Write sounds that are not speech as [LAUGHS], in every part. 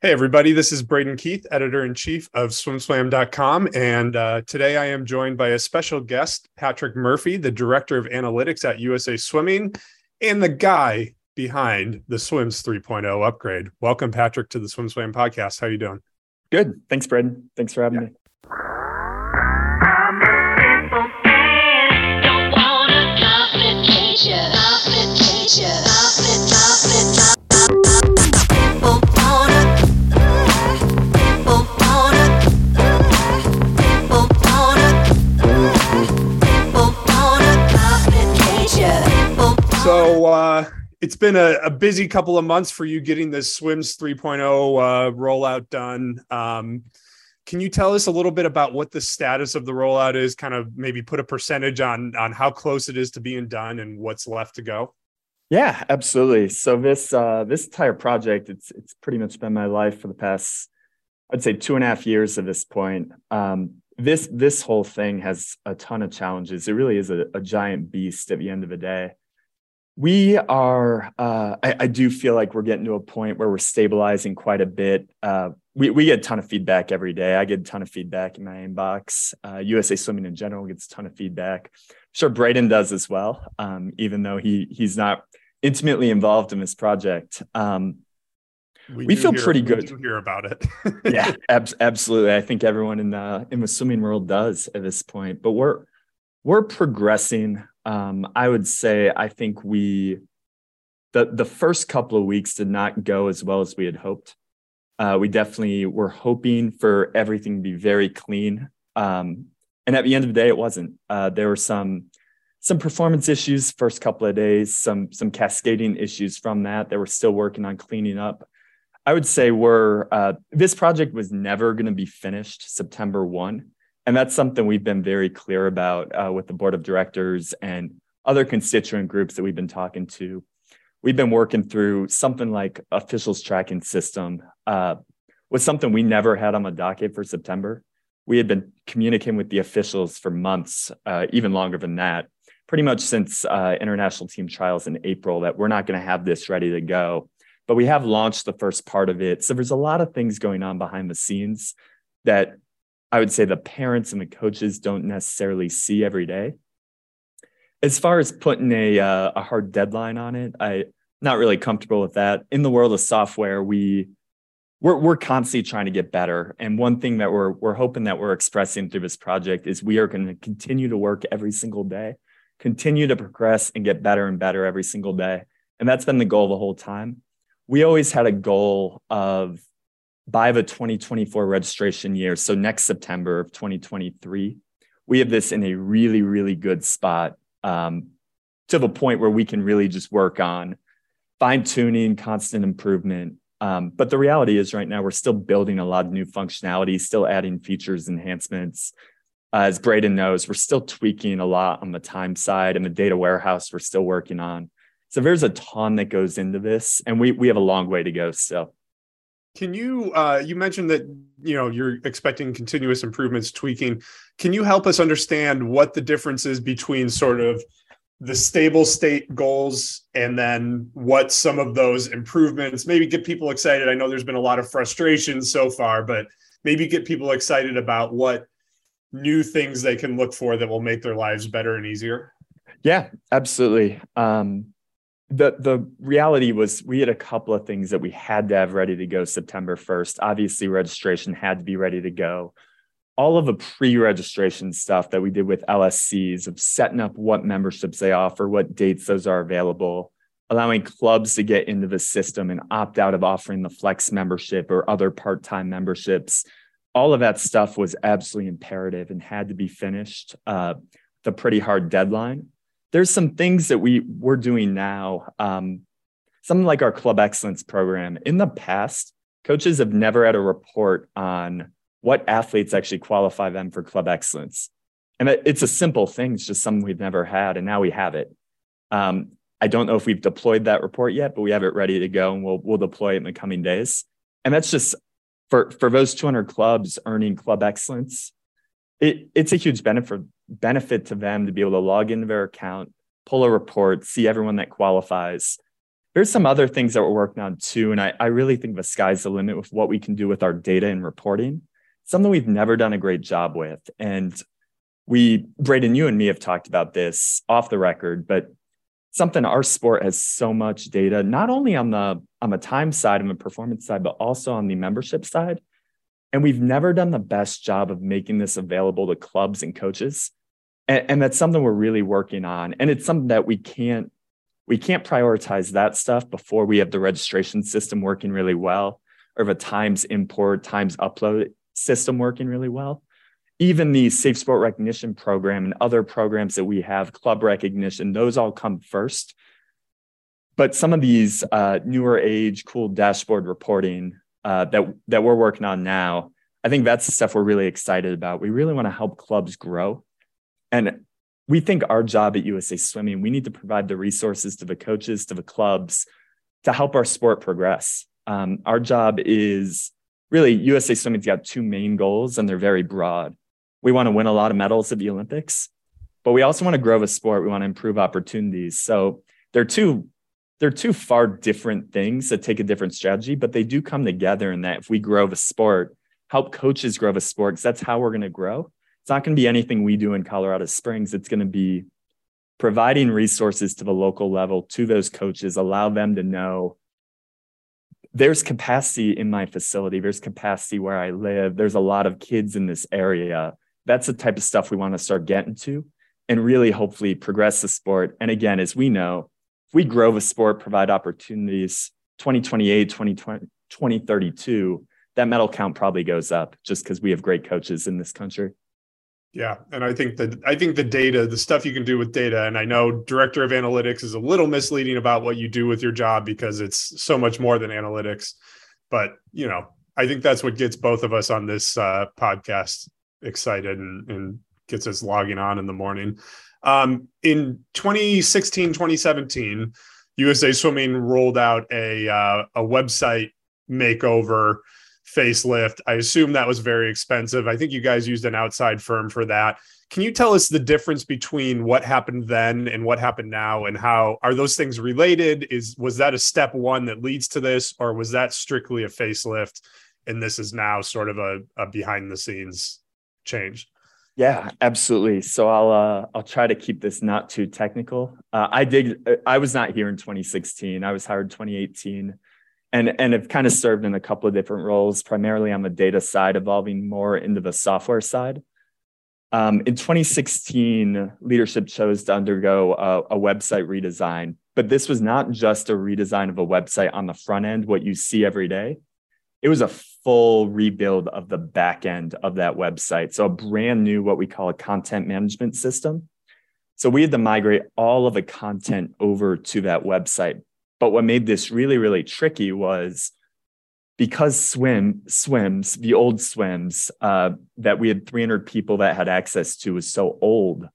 Hey, everybody, this is Braden Keith, editor in chief of swimswam.com. And uh, today I am joined by a special guest, Patrick Murphy, the director of analytics at USA Swimming and the guy behind the Swims 3.0 upgrade. Welcome, Patrick, to the Swim Swam podcast. How are you doing? Good. Thanks, Braden. Thanks for having yeah. me. It's been a, a, busy couple of months for you getting this Swims 3.0 uh, rollout done. Um, can you tell us a little bit about what the status of the rollout is? Kind of maybe put a percentage on on how close it is to being done and what's left to go. Yeah, absolutely. So this uh, this entire project, it's it's pretty much been my life for the past, I'd say, two and a half years at this point. Um, this this whole thing has a ton of challenges. It really is a, a giant beast at the end of the day we are uh, I, I, do feel like we're getting to a point where we're stabilizing quite a bit. Uh, we, we get a ton of feedback every day. I get a ton of feedback in my inbox. Uh, usa swimming in general gets a ton of feedback. I'm sure braden does as well um, even though he he's not intimately involved in this project. Um, we, we feel hear, pretty good. to hear about it. [LAUGHS] Yeah [LAUGHS] ab- absolutely. I think everyone in the in the swimming world does at this point but we're we're progressing um, I would say I think we the the first couple of weeks did not go as well as we had hoped. Uh, we definitely were hoping for everything to be very clean, um, and at the end of the day, it wasn't. Uh, there were some some performance issues first couple of days, some some cascading issues from that that we're still working on cleaning up. I would say we're uh, this project was never going to be finished September one and that's something we've been very clear about uh, with the board of directors and other constituent groups that we've been talking to. We've been working through something like officials tracking system uh, was something we never had on the docket for September. We had been communicating with the officials for months, uh, even longer than that, pretty much since uh, international team trials in April that we're not going to have this ready to go. But we have launched the first part of it. So there's a lot of things going on behind the scenes that I would say the parents and the coaches don't necessarily see every day. As far as putting a uh, a hard deadline on it, I not really comfortable with that. In the world of software, we we're we're constantly trying to get better. And one thing that we're we're hoping that we're expressing through this project is we are going to continue to work every single day, continue to progress and get better and better every single day. And that's been the goal the whole time. We always had a goal of by the 2024 registration year, so next September of 2023, we have this in a really, really good spot um, to the point where we can really just work on fine tuning, constant improvement. Um, but the reality is, right now, we're still building a lot of new functionality, still adding features, enhancements. Uh, as Braden knows, we're still tweaking a lot on the time side and the data warehouse we're still working on. So there's a ton that goes into this, and we we have a long way to go still. Can you uh, you mentioned that you know you're expecting continuous improvements, tweaking. Can you help us understand what the difference is between sort of the stable state goals and then what some of those improvements maybe get people excited? I know there's been a lot of frustration so far, but maybe get people excited about what new things they can look for that will make their lives better and easier. Yeah, absolutely. Um, the the reality was we had a couple of things that we had to have ready to go September 1st. Obviously, registration had to be ready to go. All of the pre-registration stuff that we did with LSCs of setting up what memberships they offer, what dates those are available, allowing clubs to get into the system and opt out of offering the flex membership or other part-time memberships. All of that stuff was absolutely imperative and had to be finished. Uh, the pretty hard deadline there's some things that we we're doing now. Um, something like our club excellence program. In the past, coaches have never had a report on what athletes actually qualify them for club excellence. And it's a simple thing. It's just something we've never had, and now we have it. Um, I don't know if we've deployed that report yet, but we have it ready to go, and we'll we'll deploy it in the coming days. And that's just for for those 200 clubs earning club excellence. It, it's a huge benefit benefit to them to be able to log into their account, pull a report, see everyone that qualifies. There's some other things that we're working on too. And I, I really think the sky's the limit with what we can do with our data and reporting, something we've never done a great job with. And we, Braden, you and me have talked about this off the record, but something our sport has so much data, not only on the on the time side and the performance side, but also on the membership side. And we've never done the best job of making this available to clubs and coaches. And, and that's something we're really working on. And it's something that we can't we can't prioritize that stuff before we have the registration system working really well or the times import, times upload system working really well. Even the Safe Sport Recognition program and other programs that we have, club recognition, those all come first. But some of these uh, newer age, cool dashboard reporting uh, that that we're working on now, I think that's the stuff we're really excited about. We really want to help clubs grow, and we think our job at USA Swimming, we need to provide the resources to the coaches, to the clubs, to help our sport progress. Um, our job is really USA Swimming's got two main goals, and they're very broad. We want to win a lot of medals at the Olympics, but we also want to grow the sport. We want to improve opportunities. So they're two they're two far different things that take a different strategy, but they do come together in that if we grow the sport, help coaches grow the sport, because that's how we're going to grow it's not going to be anything we do in Colorado Springs. It's going to be providing resources to the local level to those coaches, allow them to know there's capacity in my facility, there's capacity where I live, there's a lot of kids in this area. That's the type of stuff we want to start getting to and really hopefully progress the sport. And again, as we know, if we grow the sport, provide opportunities, 2028, 2020, 2032, that medal count probably goes up just because we have great coaches in this country. Yeah, and I think that I think the data, the stuff you can do with data, and I know director of analytics is a little misleading about what you do with your job because it's so much more than analytics. But you know, I think that's what gets both of us on this uh, podcast excited and, and gets us logging on in the morning. Um, in 2016, 2017, USA Swimming rolled out a uh, a website makeover facelift. I assume that was very expensive. I think you guys used an outside firm for that. Can you tell us the difference between what happened then and what happened now and how are those things related? Is was that a step one that leads to this or was that strictly a facelift and this is now sort of a, a behind the scenes change? Yeah, absolutely. So I'll uh, I'll try to keep this not too technical. Uh, I did. I was not here in 2016. I was hired 2018 and and have kind of served in a couple of different roles, primarily on the data side, evolving more into the software side. Um, in 2016, leadership chose to undergo a, a, website redesign, but this was not just a redesign of a website on the front end, what you see every day. It was a full rebuild of the back end of that website. So, a brand new, what we call a content management system. So, we had to migrate all of the content over to that website but what made this really, really tricky was because swim swims, the old swims uh, that we had 300 people that had access to was so old.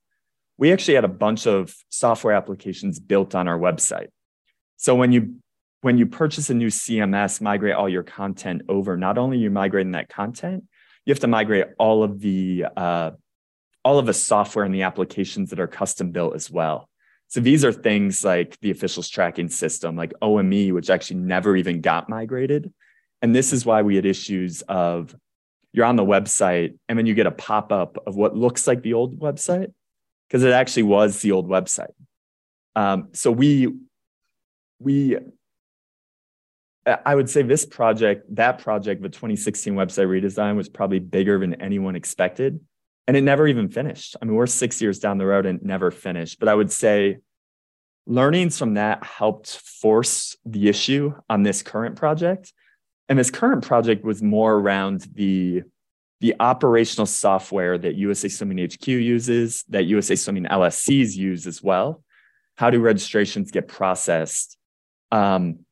We actually had a bunch of software applications built on our website. So when you when you purchase a new CMS, migrate all your content over. Not only you migrating that content, you have to migrate all of the uh, all of the software and the applications that are custom built as well. So these are things like the officials tracking system, like OME, which actually never even got migrated. And this is why we had issues of you're on the website and then you get a pop up of what looks like the old website because it actually was the old website. Um, so we we I would say this project, that project, the 2016 website redesign was probably bigger than anyone expected and it never even finished. I mean, we're six years down the road and never finished. But I would say learnings from that helped force the issue on this current project. And this current project was more around the the operational software that USA Swimming HQ uses, that USA Swimming LSCs use as well. How do registrations get processed? Um,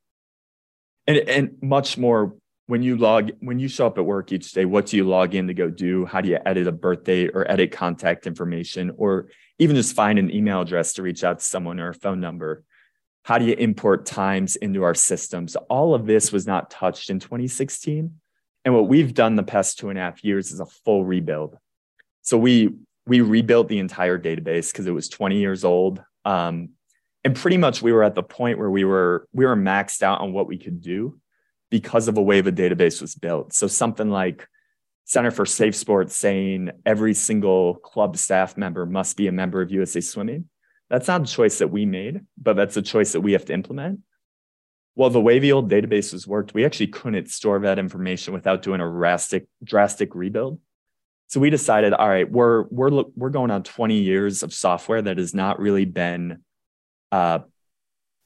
and, and much more when you log when you show up at work each day what do you log in to go do? How do you edit a birthday or edit contact information? Or even just find an email address to reach out to someone or a phone number. How do you import times into our systems? All of this was not touched in 2016 and what we've done the past two and a half years is a full rebuild. So we we rebuilt the entire database because it was 20 years old. Um, and pretty much we were at the point where we were we were maxed out on what we could do because of a way the database was built. So something like Center for Safe Sports saying every single club staff member must be a member of USA Swimming. That's not a choice that we made, but that's a choice that we have to implement. Well, the way the old databases worked, we actually couldn't store that information without doing a drastic, drastic rebuild. So we decided, all right, we're we're we're going on 20 years of software that has not really been, uh,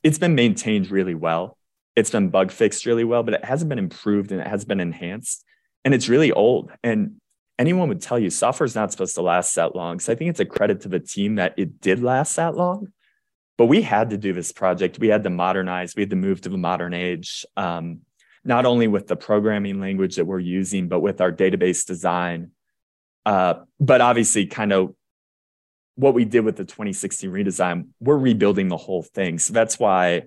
it's been maintained really well. It's been bug fixed really well, but it hasn't been improved and it has been enhanced, and it's really old. And anyone would tell you software is not supposed to last that long. So I think it's a credit to the team that it did last that long. But we had to do this project. We had to modernize. We had to move to the modern age. Um, not only with the programming language that we're using, but with our database design uh, but obviously, kind of what we did with the 2016 redesign, we're rebuilding the whole thing. So that's why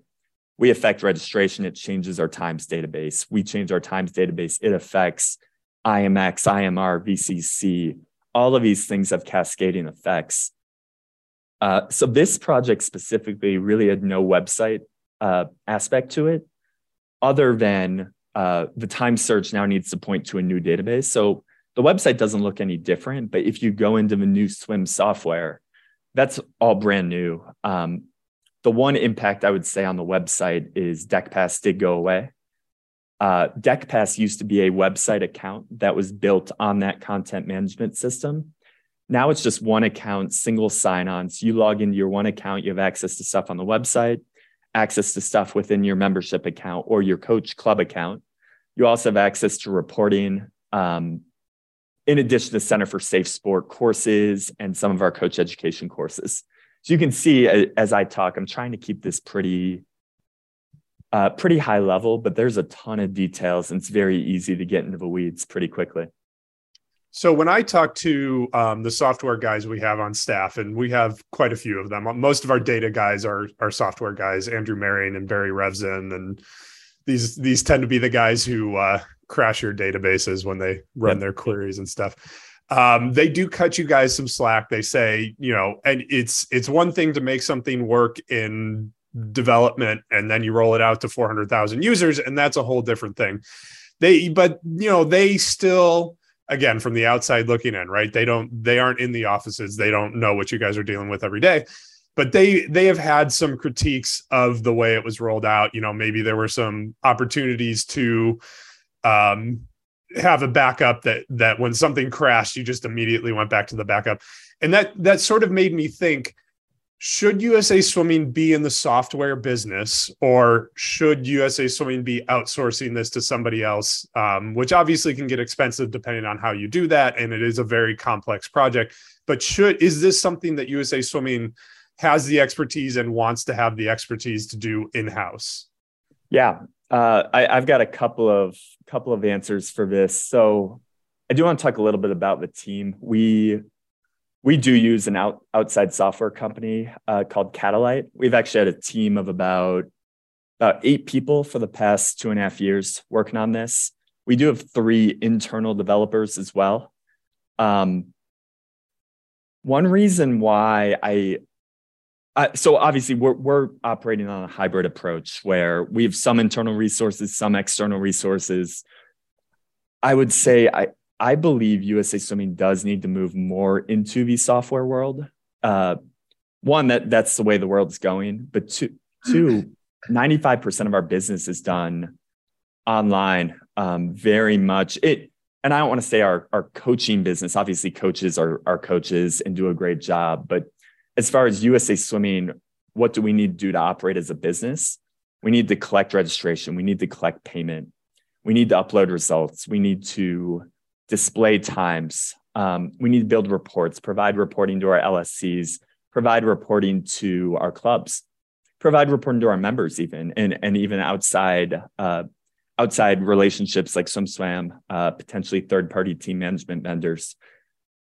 we affect registration. It changes our times database. We change our times database. It affects IMX, IMR, VCC. All of these things have cascading effects. Uh, so this project specifically really had no website uh, aspect to it, other than uh, the time search now needs to point to a new database. So the website doesn't look any different, but if you go into the new swim software, that's all brand new. Um, the one impact I would say on the website is DeckPass did go away. Uh, DeckPass used to be a website account that was built on that content management system. Now it's just one account, single sign on. So you log into your one account, you have access to stuff on the website, access to stuff within your membership account or your coach club account. You also have access to reporting, um, in addition to Center for Safe Sport courses and some of our coach education courses. So you can see as I talk, I'm trying to keep this pretty, uh, pretty high level, but there's a ton of details and it's very easy to get into the weeds pretty quickly. So when I talk to um, the software guys we have on staff, and we have quite a few of them, most of our data guys are are software guys, Andrew Marion and Barry Revzin, and these these tend to be the guys who uh, crash your databases when they run yep. their queries and stuff. Um, they do cut you guys some slack. They say, you know, and it's it's one thing to make something work in development and then you roll it out to 400,000 users and that's a whole different thing. They but you know, they still again from the outside looking in, right? They don't they aren't in the offices. They don't know what you guys are dealing with every day but they they have had some critiques of the way it was rolled out you know maybe there were some opportunities to um, have a backup that that when something crashed, you just immediately went back to the backup, and that that sort of made me think: should USA Swimming be in the software business, or should USA Swimming be outsourcing this to somebody else? Um, which obviously can get expensive depending on how you do that, and it is a very complex project. But should is this something that USA Swimming has the expertise and wants to have the expertise to do in house? Yeah, uh, I, have got a couple of couple of answers for this. So I do want to talk a little bit about the team. We we do use an out, outside software company uh, called Catalyte. We've actually had a team of about about eight people for the past two and a half years working on this. We do have three internal developers as well. Um, one reason why I uh, so obviously we're we're operating on a hybrid approach where we have some internal resources, some external resources. I would say I I believe USA Swimming does need to move more into the software world. Uh, one that that's the way the world's going, but two two [LAUGHS] 95% of our business is done online um, very much it and i don't want to say our, our coaching business obviously coaches are, are coaches and do a great job but as far as USA Swimming, what do we need to do to operate as a business? We need to collect registration. We need to collect payment. We need to upload results. We need to display times. Um, we need to build reports, provide reporting to our LSCs, provide reporting to our clubs, provide reporting to our members, even and and even outside uh, outside relationships like SwimSwam, uh, potentially third party team management vendors.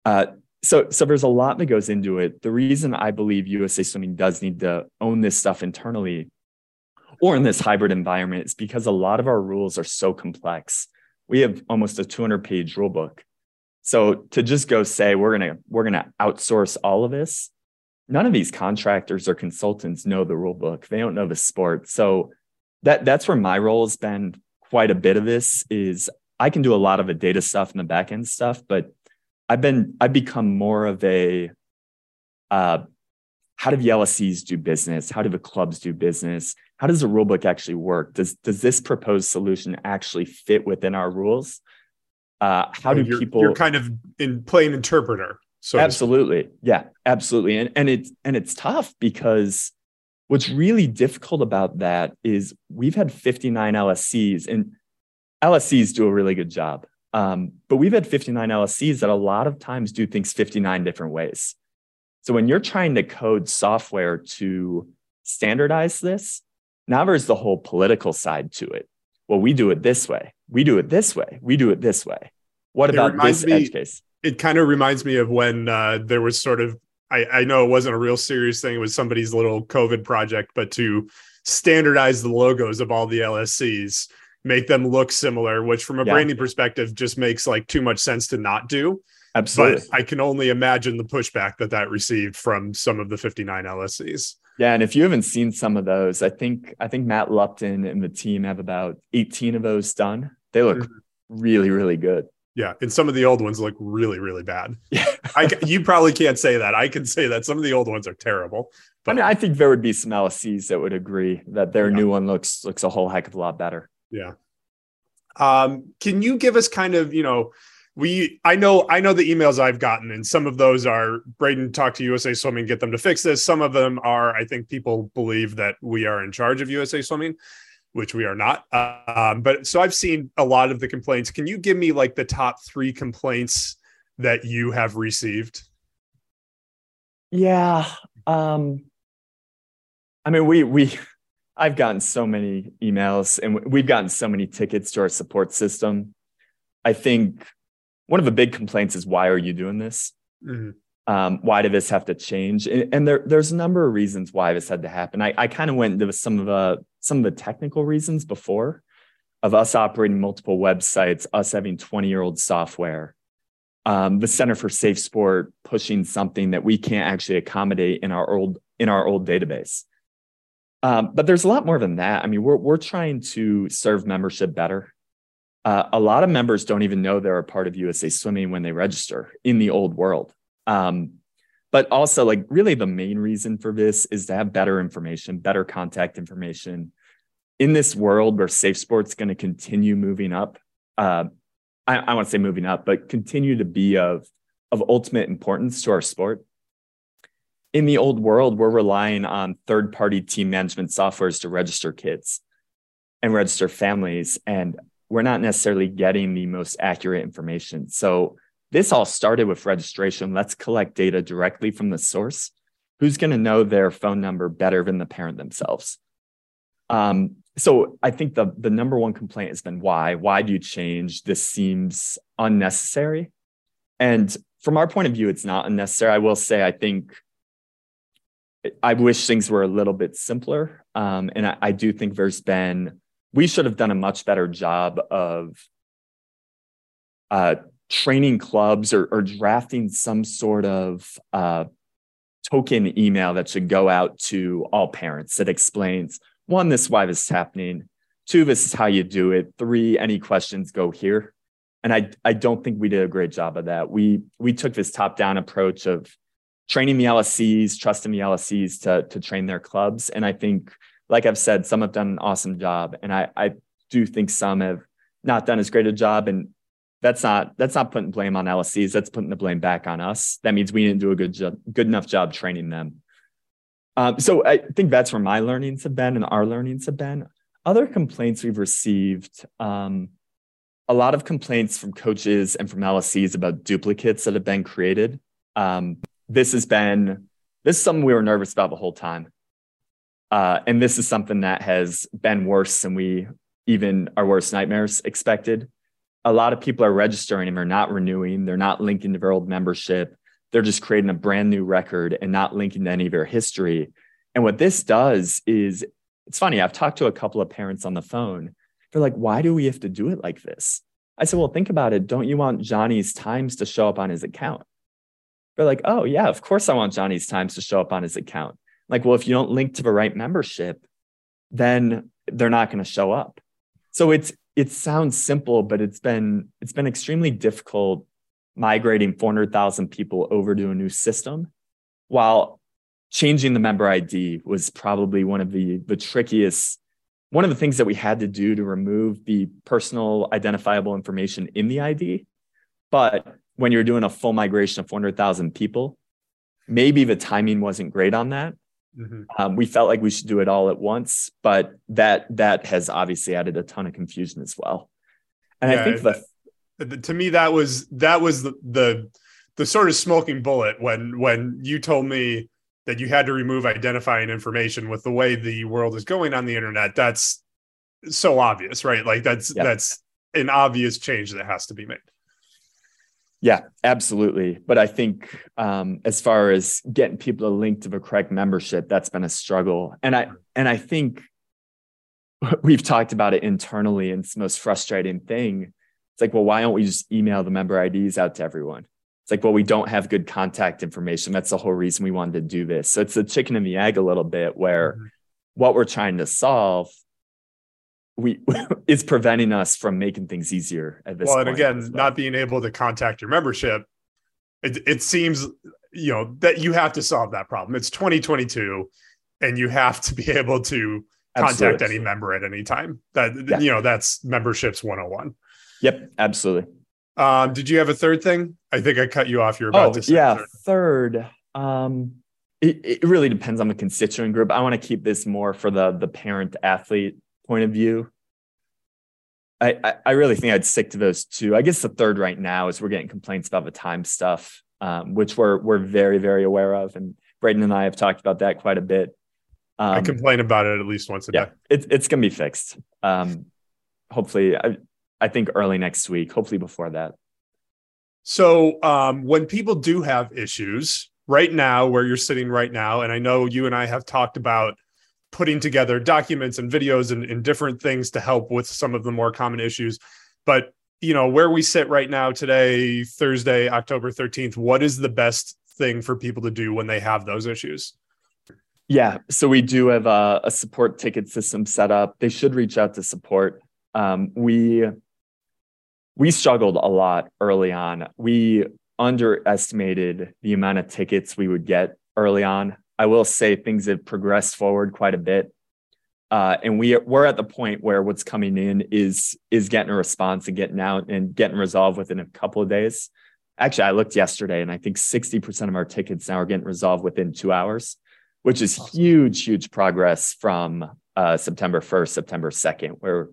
Uh, so so there's a lot that goes into it the reason i believe usa swimming does need to own this stuff internally or in this hybrid environment is because a lot of our rules are so complex we have almost a 200 page rule book so to just go say we're going to we're going to outsource all of this none of these contractors or consultants know the rule book. They don't know the sport. So that that's where my role has been quite a bit of this is I can do a lot of the data stuff and the back end stuff, but I've been I've become more of a uh, how do the LSCs do business? How do the clubs do business? How does the rulebook actually work? Does does this proposed solution actually fit within our rules? Uh, how do you're, people? You're kind of in playing interpreter. So absolutely, yeah, absolutely, and and it's and it's tough because what's really difficult about that is we've had 59 LSCs, and LSCs do a really good job. Um, but we've had 59 LSCs that a lot of times do things 59 different ways. So when you're trying to code software to standardize this, now there's the whole political side to it. Well, we do it this way. We do it this way. We do it this way. What about this me, edge case? It kind of reminds me of when uh, there was sort of, I, I know it wasn't a real serious thing. It was somebody's little COVID project, but to standardize the logos of all the LSCs make them look similar, which from a yeah. branding perspective just makes like too much sense to not do. Absolutely. But I can only imagine the pushback that that received from some of the 59 LSCs. Yeah, and if you haven't seen some of those, I think I think Matt Lupton and the team have about 18 of those done. They look mm-hmm. really, really good. Yeah, and some of the old ones look really, really bad. [LAUGHS] Yeah, I, you probably can't say that. I can say that some of the old ones are terrible. But I mean, I think there would be some LSCs that would agree that their yeah. new one looks looks a whole heck of a lot better. Yeah. Um, can you give us kind of, you know, we I know I know the emails I've gotten, and some of those are Braden talk to USA Swimming, get them to fix this. Some of them are I think people believe that we are in charge of USA Swimming, which we are not. Um, but so I've seen a lot of the complaints. Can you give me like the top three complaints that you have received? Yeah. Um I mean we we I've gotten so many emails and we've gotten so many tickets to our support system. I think one of the big complaints is why are you doing this? Mm-hmm. Um, why did this have to change? And, and, there, there's a number of reasons why this had to happen. I, I kind of went into some of the some of the technical reasons before of us operating multiple websites, us having 20 year old software, um, the Center for Safe Sport pushing something that we can't actually accommodate in our old in our old database. Um, but there's a lot more than that. I mean, we're we're trying to serve membership better. Uh, a lot of members don't even know they're a part of USA Swimming when they register in the old world. Um, but also, like, really, the main reason for this is to have better information, better contact information in this world where safe sport's going to continue moving up. Uh, I, I want to say moving up, but continue to be of of ultimate importance to our sport in the old world, we're relying on third party team management softwares to register kids and register families. And we're not necessarily getting the most accurate information. So this all started with registration. Let's collect data directly from the source. Who's going to know their phone number better than the parent themselves? Um, so I think the the number one complaint has been why? Why do you change? This seems unnecessary. And from our point of view, it's not unnecessary. I will say I think I wish things were a little bit simpler. Um, and I, I, do think there's been, we should have done a much better job of uh, training clubs or, or, drafting some sort of uh, token email that should go out to all parents that explains one, this is why this is happening. Two, this is how you do it. Three, any questions go here. And I, I don't think we did a great job of that. We, we took this top down approach of training the LSCs, trusting the LSCs to, to train their clubs. And I think, like I've said, some have done an awesome job. And I, I do think some have not done as great a job. And that's not that's not putting blame on LSCs. That's putting the blame back on us. That means we didn't do a good job, good enough job training them. Um, so I think that's where my learnings have been and our learnings have been. Other complaints we've received, um, a lot of complaints from coaches and from LSCs about duplicates that have been created. Um, this has been this is something we were nervous about the whole time. Uh, and this is something that has been worse than we even our worst nightmares expected. A lot of people are registering and are not renewing. They're not linking to their old membership. They're just creating a brand new record and not linking to any of their history. And what this does is it's funny. I've talked to a couple of parents on the phone. They're like, why do we have to do it like this? I said, well, think about it. Don't you want Johnny's times to show up on his account? They're like, oh yeah, of course I want Johnny's times to show up on his account. Like, well, if you don't link to the right membership, then they're not going to show up. So it's it sounds simple, but it's been it's been extremely difficult migrating 400,000 people over to a new system while changing the member ID was probably one of the the trickiest one of the things that we had to do to remove the personal identifiable information in the ID. But when you're doing a full migration of 400,000 people, maybe the timing wasn't great on that. Mm-hmm. Um, we felt like we should do it all at once, but that that has obviously added a ton of confusion as well. And yeah, I think the to me that was that was the, the the sort of smoking bullet when when you told me that you had to remove identifying information with the way the world is going on the internet. That's so obvious, right? Like that's that's an obvious change that has to be made. Yeah, absolutely. But I think um, as far as getting people to link to the correct membership, that's been a struggle. And I and I think [LAUGHS] we've talked about it internally, and it's the most frustrating thing. It's like, well, why don't we just email the member IDs out to everyone? It's like, well, we don't have good contact information. That's the whole reason we wanted to do this. So it's the chicken and the egg a little bit, where mm-hmm. what we're trying to solve we [LAUGHS] is preventing us from making things easier at this well and again well. not being able to contact your membership it, it seems you know that you have to solve that problem. It's 2022 and you have to be [LAUGHS] able to contact absolutely. any member at any time. That yeah. you know that's memberships 101 yep absolutely. Um did you have a third thing? I think i cut you off. You're about oh, to say yeah third, third. Um it, it really depends on the constituent group. I want to keep this more for the the parent athlete point of view, I, I really think I'd stick to those two. I guess the third right now is we're getting complaints about the time stuff, um, which we're we're very very aware of, and Braden and I have talked about that quite a bit. Um, I complain about it at least once a yeah, day. It's it's gonna be fixed. Um, hopefully, I, I think early next week. Hopefully before that. So um, when people do have issues right now, where you're sitting right now, and I know you and I have talked about putting together documents and videos and, and different things to help with some of the more common issues. But you know where we sit right now today, Thursday, October 13th, what is the best thing for people to do when they have those issues? Yeah, so we do have a, a support ticket system set up. They should reach out to support. Um, we we struggled a lot early on. We underestimated the amount of tickets we would get early on. I will say things have progressed forward quite a bit. Uh, and we we're at the point where what's coming in is is getting a response and getting out and getting resolved within a couple of days. Actually, I looked yesterday, and I think sixty percent of our tickets now are getting resolved within two hours, which is huge, huge progress from uh, September first, September second, where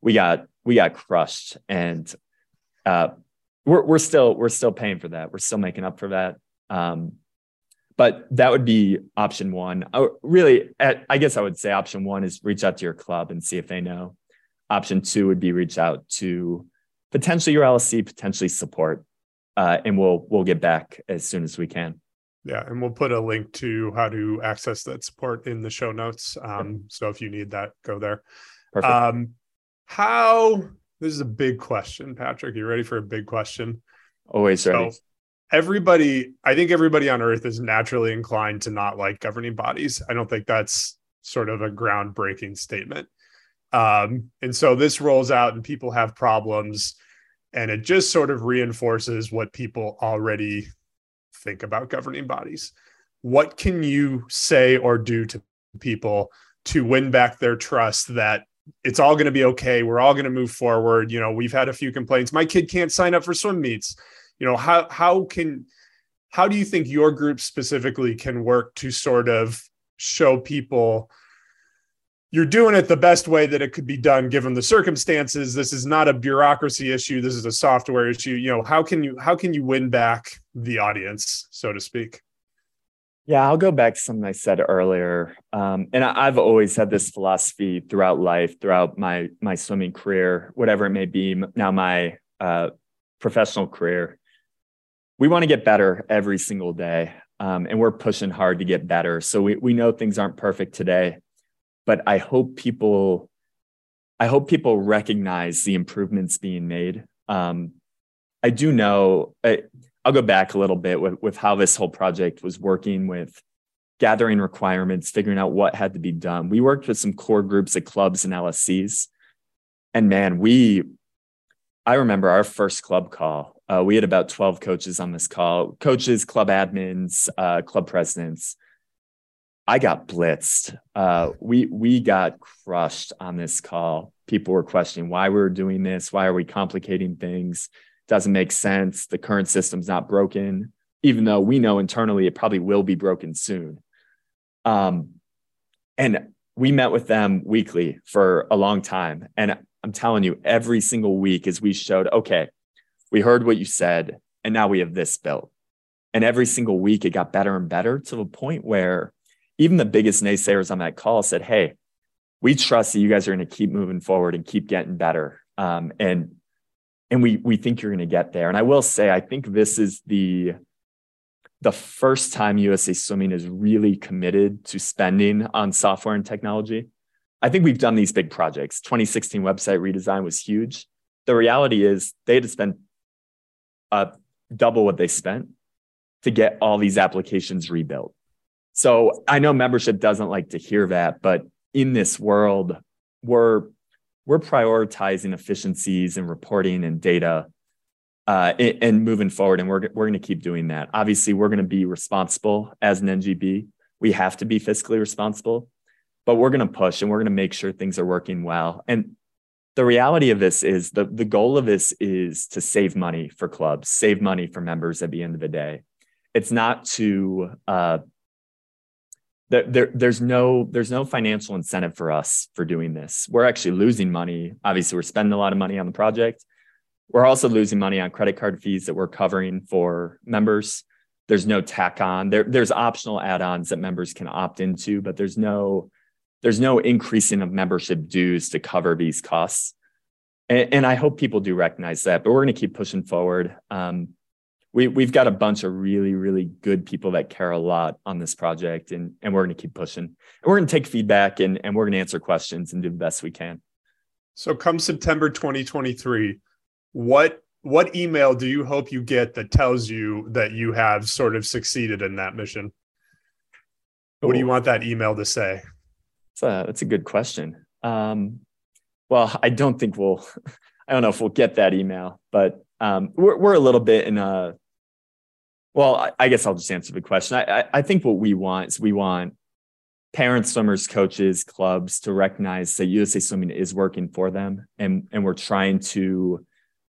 we got we got crushed, and uh, we're we're still we're still paying for that. We're still making up for that. Um, but that would be option one. I, really, I guess I would say option one is reach out to your club and see if they know. Option two would be reach out to potentially your LSC, potentially support, uh, and we'll we'll get back as soon as we can. Yeah, and we'll put a link to how to access that support in the show notes. Um, so if you need that, go there. Perfect. Um, how this is a big question, Patrick. You ready for a big question? Always ready. Everybody i think everybody on earth is naturally inclined to not like governing bodies. I don't think that's sort of a groundbreaking statement. Um, and so this rolls out and people have problems and it just sort of reinforces what people already think about governing bodies. What can you say or do to people to win back their trust that it's all going to be okay we're all going to move forward you know we've had a few complaints my kid can't sign up for swim meets you know how how can how do you think your group specifically can work to sort of show people you're doing it the best way that it could be done given the circumstances? This is not a bureaucracy issue. This is a software issue. You know how can you how can you win back the audience so to speak? Yeah i'll go back to something i said earlier. Um, and i've always had this philosophy throughout life throughout my my swimming career whatever it may be now my uh, professional career we want to get better every single day. Um, and we're pushing hard to get better. So we, we know things aren't perfect today, but I hope people, I hope people recognize the improvements being made. Um, I do know, I, I'll go back a little bit with, with how this whole project was working with gathering requirements, figuring out what had to be done. We worked with some core groups at clubs and LSCs. And man, we, I remember our first club call. Uh, we had about 12 coaches on this call coaches, club admins, uh, club presidents. I got blitzed. Uh, we we got crushed on this call. People were questioning why we were doing this. Why are we complicating things? Doesn't make sense. The current system's not broken, even though we know internally it probably will be broken soon. Um, and we met with them weekly for a long time. And I'm telling you, every single week, as we showed, okay, we heard what you said, and now we have this built. And every single week, it got better and better to the point where even the biggest naysayers on that call said, Hey, we trust that you guys are going to keep moving forward and keep getting better. Um, and and we we think you're going to get there. And I will say, I think this is the the first time USA Swimming is really committed to spending on software and technology. I think we've done these big projects. 2016 website redesign was huge. The reality is they had to spend uh, double what they spent to get all these applications rebuilt. So I know membership doesn't like to hear that, but in this world, we're we're prioritizing efficiencies and reporting and data uh, and moving forward. And we're, we're going to keep doing that. Obviously, we're going to be responsible as an NGB. We have to be fiscally responsible, but we're going to push and we're going to make sure things are working well. And the reality of this is the, the goal of this is to save money for clubs, save money for members at the end of the day. It's not to uh, there, there, there's no there's no financial incentive for us for doing this. We're actually losing money. Obviously, we're spending a lot of money on the project, we're also losing money on credit card fees that we're covering for members. There's no tack on. There, there's optional add-ons that members can opt into, but there's no there's no increasing of membership dues to cover these costs. And, and I hope people do recognize that. But we're going to keep pushing forward. Um, we, we've got a bunch of really, really good people that care a lot on this project, and, and we're going to keep pushing. And we're going to take feedback and, and we're going to answer questions and do the best we can. So, come September 2023, what what email do you hope you get that tells you that you have sort of succeeded in that mission? What do you want that email to say? That's a, that's a good question. Um, well, I don't think we'll, [LAUGHS] I don't know if we'll get that email, but um, we're, we're a little bit in a, well, I, I guess I'll just answer the question. I, I, I think what we want is we want parents, swimmers, coaches, clubs to recognize that USA Swimming is working for them, and and we're trying to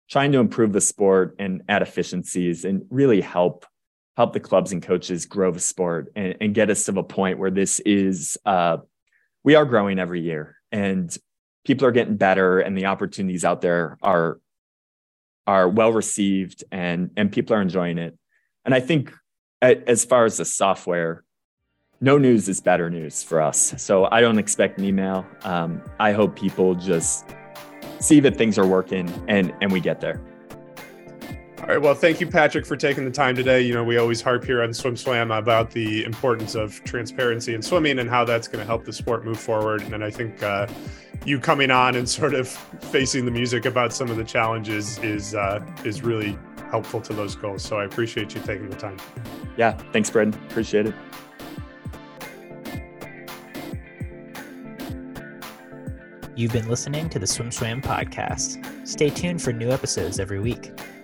trying to improve the sport and add efficiencies and really help help the clubs and coaches grow the sport and, and get us to the point where this is uh, we are growing every year and people are getting better and the opportunities out there are are well received and and people are enjoying it. And i think as far as the software no news is better news for us. So i don't expect an email. Um, i hope people just see that things are working and and we get there. All right. Well, thank you, Patrick, for taking the time today. You know, we always harp here on Swim Swam about the importance of transparency in swimming and how that's going to help the sport move forward. And I think uh, you coming on and [LAUGHS] sort of facing the music about some of the challenges is uh, is really helpful to those goals. So I appreciate you taking the time. Yeah. Thanks, Brad. Appreciate it. You've been listening to the Swim Swam podcast. Stay tuned for new episodes every week.